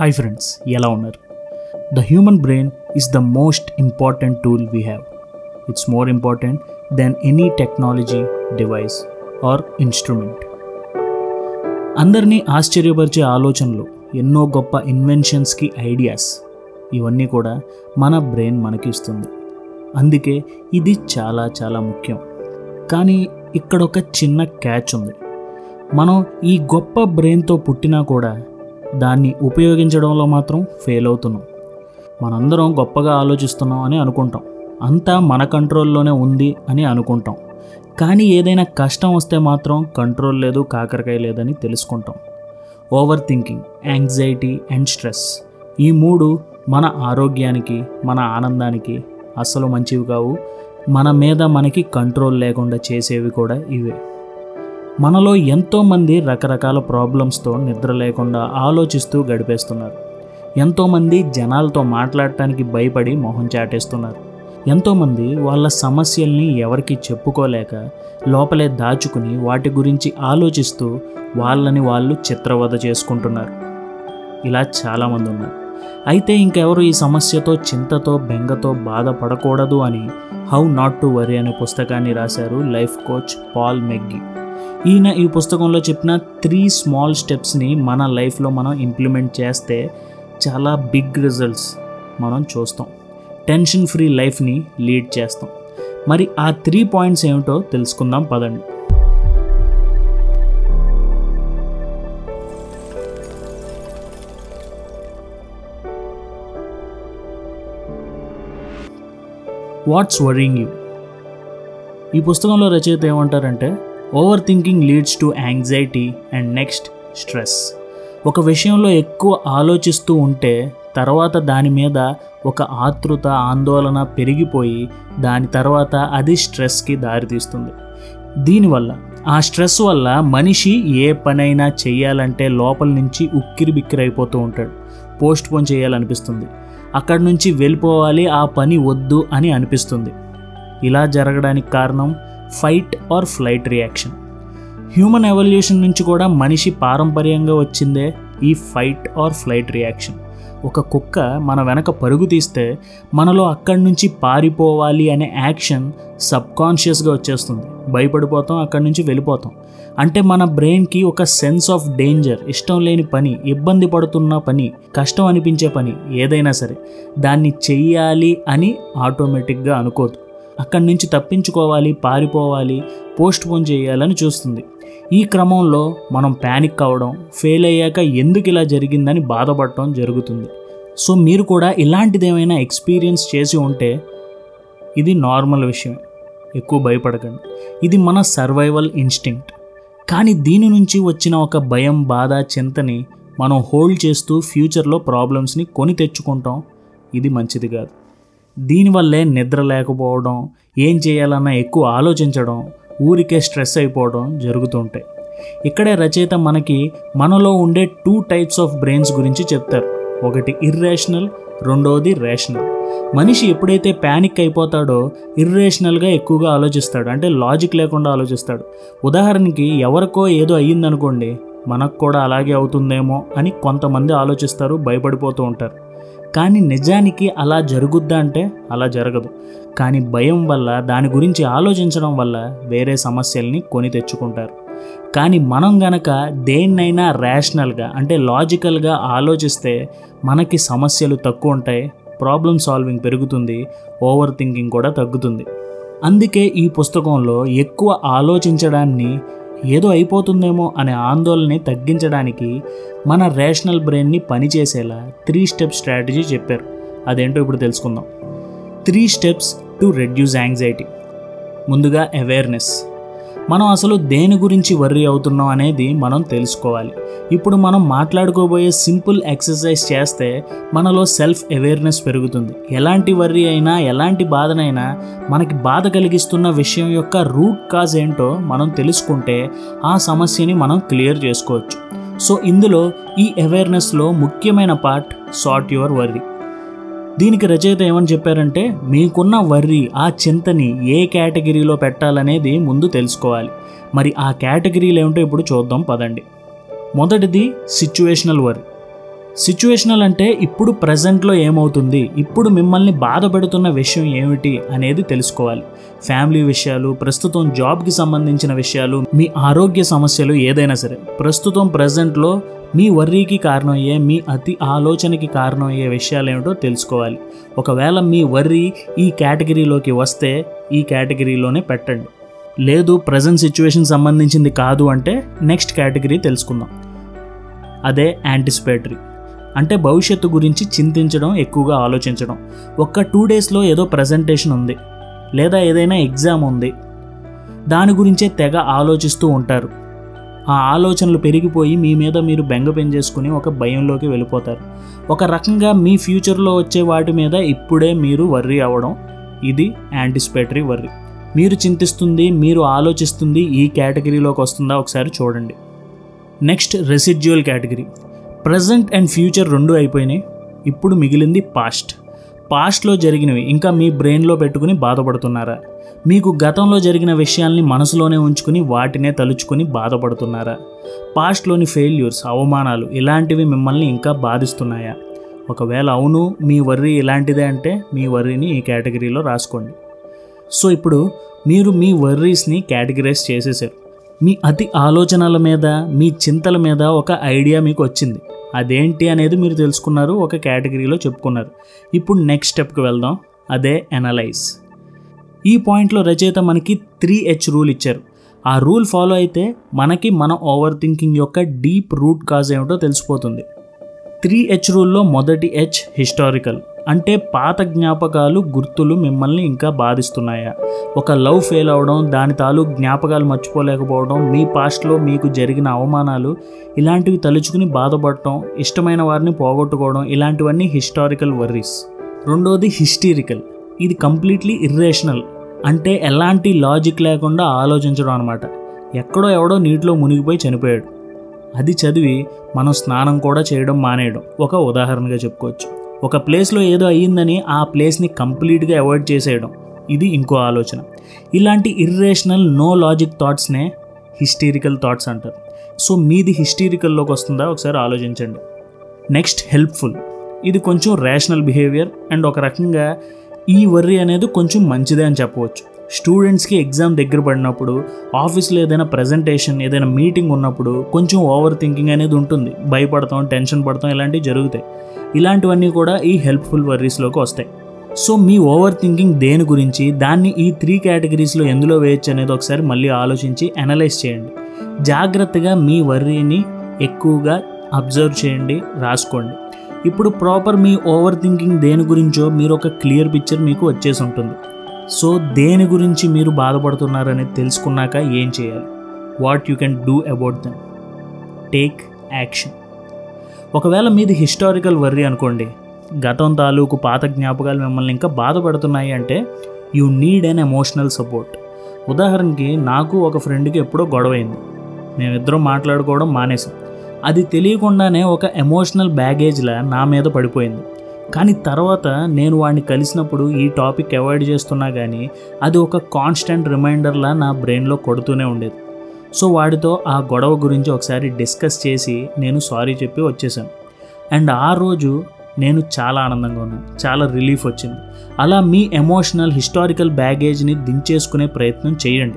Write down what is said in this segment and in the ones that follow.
Hi friends ఎలా ఉన్నారు? The human brain is the most important tool we have it's more important than any technology device or instrument అందరినీ ఆశ్చర్యపరిచే ఆలోచనలు ఎన్నో గొప్ప ఇన్వెన్షన్స్కి ఐడియాస్ ఇవన్నీ కూడా మన బ్రెయిన్ మనకి ఇస్తుంది. అందుకే ఇది చాలా చాలా ముఖ్యం. కానీ ఇక్కడ ఒక చిన్న క్యాచ్ ఉంది. మనం ఈ గొప్ప బ్రెయిన్తో పుట్టినా కూడా దాన్ని ఉపయోగించడంలో మాత్రం ఫెయిల్ అవుతున్నాం. మనందరం గొప్పగా ఆలోచిస్తున్నాం అని అనుకుంటాం. అంతా మన కంట్రోల్లోనే ఉంది అని అనుకుంటాం. కానీ ఏదైనా కష్టం వస్తే మాత్రం కంట్రోల్ లేదు కాకరకాయ లేదని తెలుసుకుంటాం. Over thinking anxiety and stress ఈ మూడు మన ఆరోగ్యానికి మన ఆనందానికి అస్సలు మంచివి కావు. మన మీద మనకి కంట్రోల్ లేకుండా చేసేవి కూడా ఇవే. మనలో ఎంతోమంది రకరకాల ప్రాబ్లమ్స్తో నిద్ర లేకుండా ఆలోచిస్తూ గడిపేస్తున్నారు. ఎంతోమంది జనాలతో మాట్లాడటానికి భయపడి మొహం చాటేస్తున్నారు. ఎంతోమంది వాళ్ళ సమస్యల్ని ఎవరికి చెప్పుకోలేక లోపలే దాచుకుని వాటి గురించి ఆలోచిస్తూ వాళ్ళని వాళ్ళు చిత్రవద చేసుకుంటున్నారు. ఇలా చాలామంది ఉన్నారు. అయితే ఇంకెవరు ఈ సమస్యతో చింతతో బెంగతో బాధపడకూడదు అని హౌ నాట్ టు వరీ అనే పుస్తకాన్ని రాశారు లైఫ్ కోచ్ పాల్ మెగ్గి. ఈయన ఈ పుస్తకంలో చెప్పిన త్రీ స్మాల్ స్టెప్స్ని మన లైఫ్లో మనం ఇంప్లిమెంట్ చేస్తే చాలా బిగ్ రిజల్ట్స్ మనం చూస్తాం. టెన్షన్ ఫ్రీ లైఫ్ని లీడ్ చేస్తాం. మరి ఆ త్రీ పాయింట్స్ ఏమిటో తెలుసుకుందాం పదండి. వాట్స్ వరింగ్ యూ ఈ పుస్తకంలో రచయిత ఏమంటారంటే overthinking leads to anxiety and next stress ఒక విషయంలో ఎక్కువ ఆలోచిస్తూ ఉంటే తర్వాత దాని మీద ఒక ఆతృత ఆందోళన పెరిగిపోయి దాని తర్వాత అది స్ట్రెస్కి దారితీస్తుంది. దీనివల్ల ఆ స్ట్రెస్ వల్ల మనిషి ఏ పనైనా చేయాలంటే లోపల నుంచి ఉక్కిరి బిక్కిరి అయిపోతూ ఉంటాడు. పోస్ట్ పోన్ చేయాలనిపిస్తుంది. అక్కడి నుంచి వెళ్ళిపోవాలి ఆ పని వద్దు అని అనిపిస్తుంది. ఇలా జరగడానికి కారణం fight or flight reaction. Human evolution నుంచి కూడా మనిషి పారంపర్యంగా వచ్చిందే ఈ ఫైట్ ఆర్ ఫ్లైట్ రియాక్షన్. ఒక కుక్క మన వెనక పరుగు తీస్తే మనలో అక్కడి నుంచి పారిపోవాలి అనే యాక్షన్ సబ్కాన్షియస్గా వచ్చేస్తుంది. భయపడిపోతాం అక్కడి నుంచి వెళ్ళిపోతాం. అంటే మన బ్రెయిన్కి ఒక సెన్స్ ఆఫ్ డేంజర్ ఇష్టం లేని పని ఇబ్బంది పడుతున్న పని కష్టం అనిపించే పని ఏదైనా సరే దాన్ని చెయ్యాలి అని ఆటోమేటిక్గా అనుకోదు అక్కడి నుంచి తప్పించుకోవాలి పారిపోవాలి పోస్ట్ పోన్ చేయాలని చూస్తుంది. ఈ క్రమంలో మనం ప్యానిక్ అవ్వడం ఫెయిల్ అయ్యాక ఎందుకు ఇలా జరిగిందని బాధపడటం జరుగుతుంది. సో మీరు కూడా ఇలాంటిదేమైనా ఎక్స్పీరియన్స్ చేసి ఉంటే ఇది నార్మల్ విషయం ఎక్కువ భయపడకండి. ఇది మన సర్వైవల్ ఇన్స్టింక్ట్. కానీ దీని నుంచి వచ్చిన ఒక భయం బాధ చింతని మనం హోల్డ్ చేస్తూ ఫ్యూచర్లో ప్రాబ్లమ్స్ని కొని తెచ్చుకుంటాం. ఇది మంచిది కాదు. దీనివల్లే నిద్ర లేకపోవడం ఏం చేయాలన్నా ఎక్కువ ఆలోచించడం ఊరికే స్ట్రెస్ అయిపోవడం జరుగుతుంటాయి. ఇక్కడే రచయిత మనకి మనలో ఉండే టూ టైప్స్ ఆఫ్ బ్రెయిన్స్ గురించి చెప్తారు. ఒకటి ఇర్రేషనల్ రెండవది రేషనల్. మనిషి ఎప్పుడైతే ప్యానిక్ అయిపోతాడో ఇర్రేషనల్గా ఎక్కువగా ఆలోచిస్తాడు. అంటే లాజిక్ లేకుండా ఆలోచిస్తాడు. ఉదాహరణకి ఎవరికో ఏదో అయ్యిందనుకోండి మనకు కూడా అలాగే అవుతుందేమో అని కొంతమంది ఆలోచిస్తారు భయపడిపోతూ ఉంటారు. కానీ నిజానికి అలా జరుగుద్దా అంటే అలా జరగదు. కానీ భయం వల్ల దాని గురించి ఆలోచించడం వల్ల వేరే సమస్యల్ని కొని తెచ్చుకుంటారు. కానీ మనం గనక దేన్నైనా రేషనల్గా అంటే లాజికల్గా ఆలోచిస్తే మనకి సమస్యలు తక్కువ ఉంటాయి ప్రాబ్లమ్ సాల్వింగ్ పెరుగుతుంది ఓవర్ థింకింగ్ కూడా తగ్గుతుంది. అందుకే ఈ పుస్తకంలో ఎక్కువ ఆలోచించడాన్ని ఏదో అయిపోతుందేమో అనే ఆందోళనని తగ్గించడానికి మన రేషనల్ బ్రెయిన్ని పనిచేసేలా త్రీ స్టెప్ స్ట్రాటజీ చెప్పారు. అదేంటో ఇప్పుడు తెలుసుకుందాం. Three steps to reduce anxiety ముందుగా అవేర్నెస్ మనం అసలు దేని గురించి వర్రీ అవుతున్నాం అనేది మనం తెలుసుకోవాలి. ఇప్పుడు మనం మాట్లాడుకోబోయే సింపుల్ ఎక్సర్సైజ్ చేస్తే మనలో సెల్ఫ్ అవేర్నెస్ పెరుగుతుంది. ఎలాంటి వర్రీ అయినా ఎలాంటి బాధనైనా మనకి బాధ కలిగిస్తున్న విషయం యొక్క రూట్ కాజ్ ఏంటో మనం తెలుసుకుంటే ఆ సమస్యని మనం క్లియర్ చేసుకోవచ్చు. సో ఇందులో ఈ అవేర్నెస్లో ముఖ్యమైన పార్ట్ సార్ట్ యువర్ వర్రీ దీనికి రచయిత ఏమని చెప్పారంటే మీకున్న వర్రీ ఆ చింతని ఏ కేటగిరీలో పెట్టాలనేది ముందు తెలుసుకోవాలి. మరి ఆ కేటగిరీలు ఏమిటో ఇప్పుడు చూద్దాం పదండి. మొదటిది సిచ్యువేషనల్ వర్రీ. సిచ్యువేషనల్ అంటే ఇప్పుడు ప్రజెంట్లో ఏమవుతుంది? ఇప్పుడు మిమ్మల్ని బాధ పెడుతున్న విషయం ఏమిటి అనేది తెలుసుకోవాలి. ఫ్యామిలీ విషయాలు ప్రస్తుతం జాబ్కి సంబంధించిన విషయాలు మీ ఆరోగ్య సమస్యలు ఏదైనా సరే. ప్రస్తుతం ప్రజెంట్లో మీ వర్రీకి కారణమయ్యే మీ అతి ఆలోచనకి కారణమయ్యే విషయాలు ఏమిటో తెలుసుకోవాలి. ఒకవేళ మీ వర్రీ ఈ కేటగిరీలోకి వస్తే ఈ కేటగిరీలోనే పెట్టండి. లేదు ప్రజెంట్ సిచ్యువేషన్ సంబంధించింది కాదు అంటే నెక్స్ట్ కేటగిరీ తెలుసుకుందాం. అదే యాంటిసిపేటరీ అంటే భవిష్యత్తు గురించి చింతించడం ఎక్కువగా ఆలోచించడం. ఒక్క టూ డేస్లో ఏదో ప్రజెంటేషన్ ఉంది. లేదా ఏదైనా ఎగ్జామ్ ఉంది. దాని గురించే తెగ ఆలోచిస్తూ ఉంటారు. ఆ ఆలోచనలు పెరిగిపోయి మీ మీద మీరు బెంగ పెంచేసుకుని ఒక భయంలోకి వెళ్ళిపోతారు. ఒక రకంగా మీ ఫ్యూచర్లో వచ్చే వాటి మీద ఇప్పుడే మీరు వర్రీ అవ్వడం ఇది యాంటిసిపేటరీ వర్రీ మీరు చింతిస్తుంది మీరు ఆలోచిస్తుంది ఈ కేటగిరీలోకి వస్తుందా? ఒకసారి చూడండి. Next residual category present and future రెండు అయిపోయినాయి. ఇప్పుడు మిగిలింది పాస్ట్. పాస్ట్లో జరిగినవి ఇంకా మీ బ్రెయిన్లో పెట్టుకుని బాధపడుతున్నారా? మీకు గతంలో జరిగిన విషయాల్ని మనసులోనే ఉంచుకుని వాటినే తలుచుకుని బాధపడుతున్నారా? పాస్ట్లోని ఫెయిల్యూర్స్ అవమానాలు ఇలాంటివి మిమ్మల్ని ఇంకా బాధిస్తున్నాయా? ఒకవేళ అవును మీ వర్రీ ఇలాంటిదే అంటే మీ వర్రీని ఈ కేటగిరీలో రాసుకోండి. సో ఇప్పుడు మీరు మీ వర్రీస్ని కేటగిరైజ్ చేసేసారు మీ అతి ఆలోచనల మీద మీ చింతల మీద ఒక ఐడియా మీకు వచ్చింది. అదేంటి అనేది మీరు తెలుసుకున్నారు ఒక కేటగిరీలో చెప్పుకున్నారు. ఇప్పుడు నెక్స్ట్ స్టెప్కి వెళ్దాం అదే ఎనలైజ్ ఈ పాయింట్లో రచయిత మనకి త్రీ హెచ్ రూల్ ఇచ్చారు. ఆ రూల్ ఫాలో అయితే మనకి మన ఓవర్ థింకింగ్ యొక్క డీప్ రూట్ కాజ్ ఏమిటో తెలిసిపోతుంది. త్రీ హెచ్ రూల్లో మొదటి హెచ్ హిస్టారికల్ అంటే పాత జ్ఞాపకాలు గుర్తులు మిమ్మల్ని ఇంకా బాధిస్తున్నాయా? ఒక లవ్ ఫెయిల్ అవడం దాని తాలూ జ్ఞాపకాలు మర్చిపోలేకపోవడం మీ పాస్ట్లో మీకు జరిగిన అవమానాలు ఇలాంటివి తలుచుకుని బాధపడటం ఇష్టమైన వారిని పోగొట్టుకోవడం ఇలాంటివన్నీ హిస్టారికల్ వర్రీస్. రెండోది హిస్టీరికల్. ఇది కంప్లీట్లీ ఇర్రేషనల్. అంటే ఎలాంటి లాజిక్ లేకుండా ఆలోచించడం అనమాట ఎక్కడో ఎవడో నీటిలో మునిగిపోయి చనిపోయాడు. అది చదివి మనం స్నానం కూడా చేయడం మానేయడం. ఒక ఉదాహరణగా చెప్పుకోవచ్చు. ఒక ప్లేస్లో ఏదో అయ్యిందని ఆ ప్లేస్ని కంప్లీట్గా అవాయిడ్ చేసేయడం. ఇది ఇంకో ఆలోచన. ఇలాంటి ఇర్రేషనల్ నో లాజిక్ థాట్స్నే హిస్టీరికల్ థాట్స్ అంటారు. సో మీది హిస్టీరికల్లోకి వస్తుందా? ఒకసారి ఆలోచించండి. నెక్స్ట్ హెల్ప్ఫుల్ ఇది కొంచెం రేషనల్ బిహేవియర్ అండ్ ఒక రకంగా ఈ వర్రీ అనేది కొంచెం మంచిదే అని చెప్పవచ్చు. స్టూడెంట్స్కి ఎగ్జామ్ దగ్గర పడినప్పుడు ఆఫీస్లో ఏదైనా ప్రజెంటేషన్ ఏదైనా మీటింగ్ ఉన్నప్పుడు కొంచెం ఓవర్ థింకింగ్ అనేది ఉంటుంది. భయపడతాం టెన్షన్ పడతాం ఇలాంటివి జరుగుతాయి. ఇలాంటివన్నీ కూడా ఈ హెల్ప్ఫుల్ వర్రీస్లోకి వస్తాయి. సో మీ ఓవర్ థింకింగ్ దేని గురించి దాన్ని ఈ త్రీ కేటగిరీస్లో ఎందులో వేయచ్చు అనేది ఒకసారి మళ్ళీ ఆలోచించి అనలైజ్ చేయండి. జాగ్రత్తగా మీ వర్రీని ఎక్కువగా అబ్జర్వ్ చేయండి రాసుకోండి. ఇప్పుడు ప్రాపర్ మీ ఓవర్ థింకింగ్ దేని గురించో మీరు ఒక క్లియర్ పిక్చర్ మీకు వచ్చేసి ఉంటుంది. సో దేని గురించి మీరు బాధపడుతున్నారనేది తెలుసుకున్నాక ఏం చేయాలి? What you can do about them take action ఒకవేళ మీది హిస్టారికల్ వర్రీ అనుకోండి గతం తాలూకు పాత జ్ఞాపకాలు మిమ్మల్ని ఇంకా బాధపడుతున్నాయి అంటే you need an emotional support ఉదాహరణకి నాకు ఒక ఫ్రెండ్కి ఎప్పుడో గొడవ అయింది. మేమిద్దరం మాట్లాడుకోవడం మానేసాం అది తెలియకుండానే ఒక ఎమోషనల్ బ్యాగేజ్లా నా మీద పడిపోయింది. కానీ తర్వాత నేను వాడిని కలిసినప్పుడు ఈ టాపిక్ అవాయిడ్ చేస్తున్నా కానీ అది ఒక కాన్స్టెంట్ రిమైండర్లా నా బ్రెయిన్లో కొడుతూనే ఉండేది. సో వాడితో ఆ గొడవ గురించి ఒకసారి డిస్కస్ చేసి నేను సారీ చెప్పి వచ్చేసాను. అండ్ ఆ రోజు నేను చాలా ఆనందంగా ఉన్నాను. చాలా రిలీఫ్ వచ్చింది. అలా మీ ఎమోషనల్ హిస్టారికల్ బ్యాగేజ్ని దించేసుకునే ప్రయత్నం చేయండి.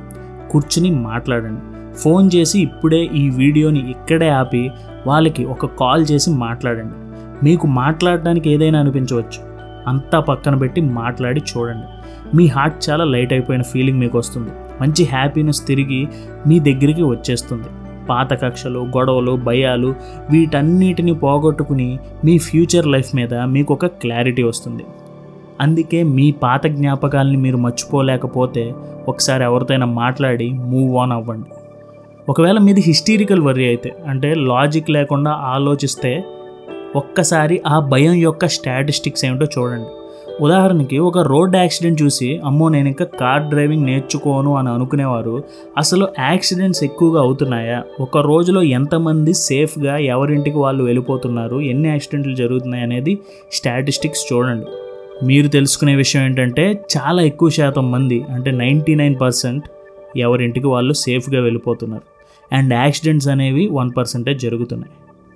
కూర్చుని మాట్లాడండి. ఫోన్ చేసి ఇప్పుడే ఈ వీడియోని ఇక్కడే ఆపి వాళ్ళకి ఒక కాల్ చేసి మాట్లాడండి. మీకు మాట్లాడడానికి ఏదైనా అనిపించవచ్చు. అంతా పక్కన పెట్టి మాట్లాడి చూడండి. మీ హార్ట్ చాలా లైట్ అయిపోయిన ఫీలింగ్ మీకు వస్తుంది. మంచి హ్యాపీనెస్ తిరిగి మీ దగ్గరికి వచ్చేస్తుంది. పాత కక్షలు గొడవలు భయాలు వీటన్నిటిని పోగొట్టుకుని మీ ఫ్యూచర్ లైఫ్ మీద మీకు ఒక క్లారిటీ వస్తుంది. అందుకే మీ పాత జ్ఞాపకాలని మీరు మర్చిపోలేకపోతే ఒకసారి ఎవరితోనైనా మాట్లాడి మూవ్ ఆన్ అవ్వండి. ఒకవేళ మీది హిస్టీరికల్ వర్రీ అయితే అంటే లాజిక్ లేకుండా ఆలోచిస్తే ఒక్కసారి ఆ భయం యొక్క స్టాటిస్టిక్స్ ఏమిటో చూడండి. ఉదాహరణకి ఒక రోడ్ యాక్సిడెంట్ చూసి అమ్మో నేను ఇంకా కార్ డ్రైవింగ్ నేర్చుకోను అని అనుకునేవారు అసలు యాక్సిడెంట్స్ ఎక్కువగా అవుతున్నాయా? ఒక రోజులో ఎంతమంది సేఫ్గా ఎవరింటికి వాళ్ళు వెళ్ళిపోతున్నారు? ఎన్ని యాక్సిడెంట్లు జరుగుతున్నాయి అనేది స్టాటిస్టిక్స్ చూడండి. మీరు తెలుసుకునే విషయం ఏంటంటే చాలా ఎక్కువ శాతం మంది అంటే నైంటీ నైన్ పర్సెంట్ ఎవరింటికి వాళ్ళు సేఫ్గా వెళ్ళిపోతున్నారు. అండ్ యాక్సిడెంట్స్ అనేవి వన్ పర్సెంటేజ్ జరుగుతున్నాయి.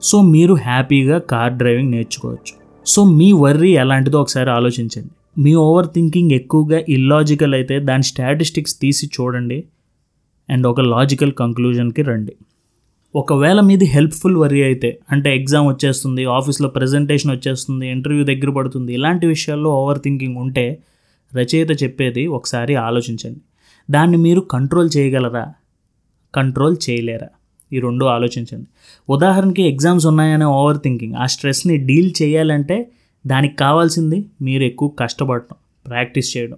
సో మీరు హ్యాపీగా కార్ డ్రైవింగ్ నేర్చుకోవచ్చు. సో మీ వర్రీ ఎలాంటిదో ఒకసారి ఆలోచించండి. మీ ఓవర్ థింకింగ్ ఎక్కువగా ఇల్లాజికల్ అయితే దాని స్టాటిస్టిక్స్ తీసి చూడండి అండ్ ఒక లాజికల్ కంక్లూజన్కి రండి. ఒకవేళ మీది హెల్ప్ఫుల్ వరీ అయితే అంటే ఎగ్జామ్ వచ్చేస్తుంది ఆఫీస్లో ప్రజెంటేషన్ వచ్చేస్తుంది ఇంటర్వ్యూ దగ్గర పడుతుంది ఇలాంటి విషయాల్లో ఓవర్ థింకింగ్ ఉంటే రచయిత చెప్పేది ఒకసారి ఆలోచించండి. దాన్ని మీరు కంట్రోల్ చేయగలరా? కంట్రోల్ చేయలేరా? ఈ రెండు ఆలోచించండి. ఉదాహరణకి ఎగ్జామ్స్ ఉన్నాయనే ఓవర్ థింకింగ్. ఆ స్ట్రెస్ని డీల్ చేయాలంటే దానికి కావాల్సింది మీరు ఎక్కువ కష్టపడటం ప్రాక్టీస్ చేయడం.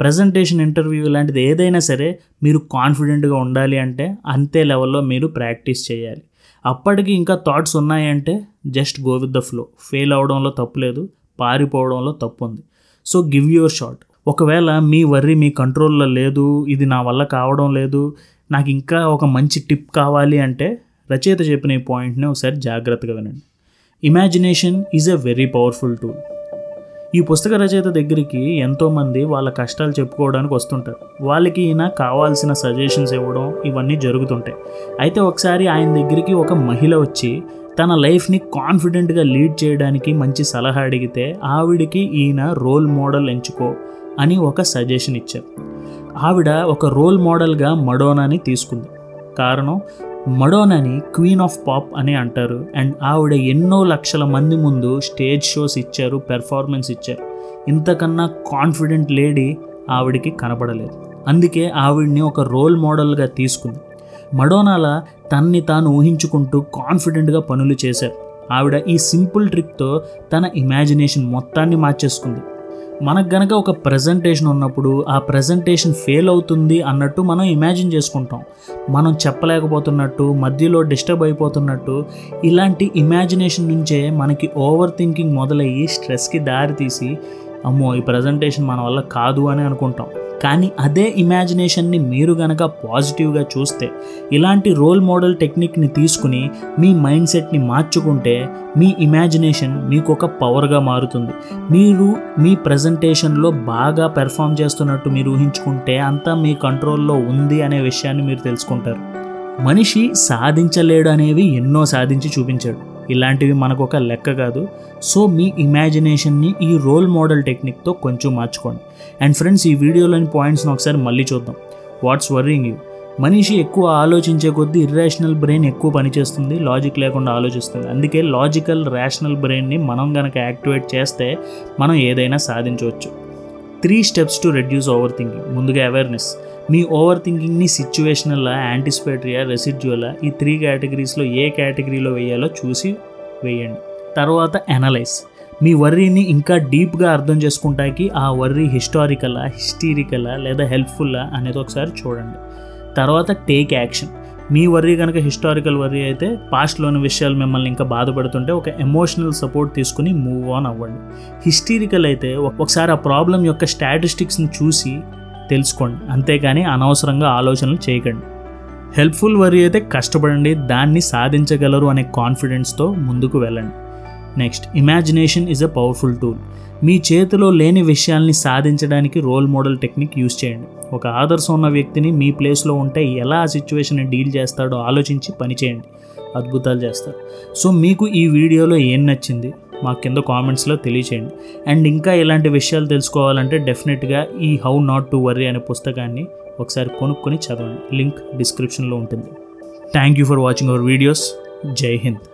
ప్రజెంటేషన్ ఇంటర్వ్యూ లాంటిది ఏదైనా సరే మీరు కాన్ఫిడెంట్గా ఉండాలి అంటే అంతే లెవెల్లో మీరు ప్రాక్టీస్ చేయాలి. అప్పటికి ఇంకా థాట్స్ ఉన్నాయంటే just go with the flow. Fail అవడంలో తప్పు లేదు పారిపోవడంలో తప్పు ఉంది. So give your shot. ఒకవేళ మీ వర్రీ మీ కంట్రోల్లో లేదు ఇది నా వల్ల కావడం లేదు నాకు ఇంకా ఒక మంచి టిప్ కావాలి అంటే రచయిత చెప్పిన ఈ పాయింట్ని ఒకసారి జాగ్రత్తగా వినండి. Imagination is a very powerful tool ఈ పుస్తక రచయిత దగ్గరికి ఎంతోమంది వాళ్ళ కష్టాలు చెప్పుకోవడానికి వస్తుంటారు. వాళ్ళకి ఈయన కావాల్సిన సజెషన్స్ ఇవ్వడం ఇవన్నీ జరుగుతుంటాయి. అయితే ఒకసారి ఆయన దగ్గరికి ఒక మహిళ వచ్చి తన లైఫ్ని కాన్ఫిడెంట్గా లీడ్ చేయడానికి మంచి సలహా అడిగితే ఆవిడికి ఈయన రోల్ మోడల్ ఎంచుకో అని ఒక సజెషన్ ఇచ్చారు. ఆవిడ ఒక రోల్ మోడల్గా మడోనాని తీసుకుంది. కారణం మడోనాని క్వీన్ ఆఫ్ పాప్ అని అంటారు. అండ్ ఆవిడ ఎన్నో లక్షల మంది ముందు స్టేజ్ షోస్ ఇచ్చారు పెర్ఫార్మెన్స్ ఇచ్చారు. ఇంతకన్నా కాన్ఫిడెంట్ లేడీ ఆవిడికి కనపడలేదు అందుకే ఆవిడ్ని ఒక రోల్ మోడల్గా తీసుకుంది. మడోనాల తన్ని తాను ఊహించుకుంటూ కాన్ఫిడెంట్గా పనులు చేశారు. ఆవిడ ఈ సింపుల్ ట్రిక్తో తన ఇమాజినేషన్ మొత్తాన్ని మార్చేసుకుంది. మనకు గనక ఒక ప్రజెంటేషన్ ఉన్నప్పుడు ఆ ప్రజెంటేషన్ ఫెయిల్ అవుతుంది అన్నట్టు మనం ఇమాజిన్ చేసుకుంటాం. మనం చెప్పలేకపోతున్నట్టు మధ్యలో డిస్టర్బ్ అయిపోతున్నట్టు ఇలాంటి ఇమాజినేషన్ నుంచే మనకి ఓవర్ థింకింగ్ మొదలయ్యి స్ట్రెస్కి దారితీసి అమ్మో ఈ ప్రజెంటేషన్ మన వల్ల కాదు అని అనుకుంటాం. కానీ అదే ఇమాజినేషన్ని మీరు గనక పాజిటివ్గా చూస్తే ఇలాంటి రోల్ మోడల్ టెక్నిక్ని తీసుకుని మీ మైండ్ సెట్ని మార్చుకుంటే మీ ఇమాజినేషన్ మీకు ఒక పవర్గా మారుతుంది. మీరు మీ ప్రజెంటేషన్లో బాగా పెర్ఫామ్ చేస్తున్నట్టు మీరు ఊహించుకుంటే అంతా మీ కంట్రోల్లో ఉంది అనే విషయాన్ని మీరు తెలుసుకుంటారు. మనిషి సాధించలేడు అనేవి ఎన్నో సాధించి చూపించాడు. ఇలాంటివి మనకు ఒక లెక్క కాదు. సో మీ ఇమాజినేషన్ని ఈ రోల్ మోడల్ టెక్నిక్తో కొంచెం మార్చుకోండి. అండ్ ఫ్రెండ్స్ ఈ వీడియోలోని పాయింట్స్ని ఒకసారి మళ్ళీ చూద్దాం. What's worrying you? మనిషి ఎక్కువ ఆలోచించే కొద్దీ ఇర్రేషనల్ బ్రెయిన్ ఎక్కువ పనిచేస్తుంది లాజిక్ లేకుండా ఆలోచిస్తుంది. అందుకే లాజికల్ రేషనల్ బ్రెయిన్ని మనం కనుక యాక్టివేట్ చేస్తే మనం ఏదైనా సాధించవచ్చు. Three steps to reduce overthinking ముందుగా అవేర్నెస్ మీ ఓవర్ థింకింగ్ని సిచ్యువేషనల్లా యాంటిసిపేటరీయా రెసిడ్యువలా ఈ త్రీ కేటగిరీస్లో ఏ కేటగిరీలో వేయాలో చూసి వేయండి. తర్వాత అనలైజ్ మీ వర్రీని ఇంకా డీప్గా అర్థం చేసుకుంటాకి ఆ వర్రీ హిస్టారికలా హిస్టీరికలా లేదా హెల్ప్ఫుల్లా అనేది ఒకసారి చూడండి. తర్వాత టేక్ యాక్షన్ మీ వర్రీ కనుక హిస్టారికల్ వర్రీ అయితే పాస్ట్లోని విషయాలు మిమ్మల్ని ఇంకా బాధపడుతుంటే ఒక ఎమోషనల్ సపోర్ట్ తీసుకుని మూవ్ ఆన్ అవ్వండి. హిస్టీరికల్ అయితే ఒకసారి ఆ ప్రాబ్లం యొక్క స్టాటిస్టిక్స్ని చూసి తెలుసుకోండి. అంతేగాని అనవసరంగా ఆలోచనలు చేయకండి. హెల్ప్ఫుల్ వరీ అయితే కష్టపడండి దాన్ని సాధించగలరు అనే కాన్ఫిడెన్స్తో ముందుకు వెళ్ళండి. Next imagination is a powerful tool. మీ చేతిలో లేని విషయాల్ని సాధించడానికి రోల్ మోడల్ టెక్నిక్ యూస్ చేయండి. ఒక ఆదర్శం ఉన్న వ్యక్తిని మీ ప్లేస్లో ఉంటే ఎలా ఆ సిచ్యువేషన్ డీల్ చేస్తాడో ఆలోచించి పని చేయండి. అద్భుతాలు చేస్తారు. సో మీకు ఈ వీడియోలో ఏం నచ్చింది? మా కింద కామెంట్స్లో తెలియచేయండి. అండ్ ఇంకా ఇలాంటి విషయాలు తెలుసుకోవాలంటే డెఫినెట్గా ఈ హౌ నాట్ టు వర్రీ అనే పుస్తకాన్ని ఒకసారి కొనుక్కొని చదవండి. లింక్ డిస్క్రిప్షన్లో ఉంటుంది. Thank you for watching our videos. జై హింద్.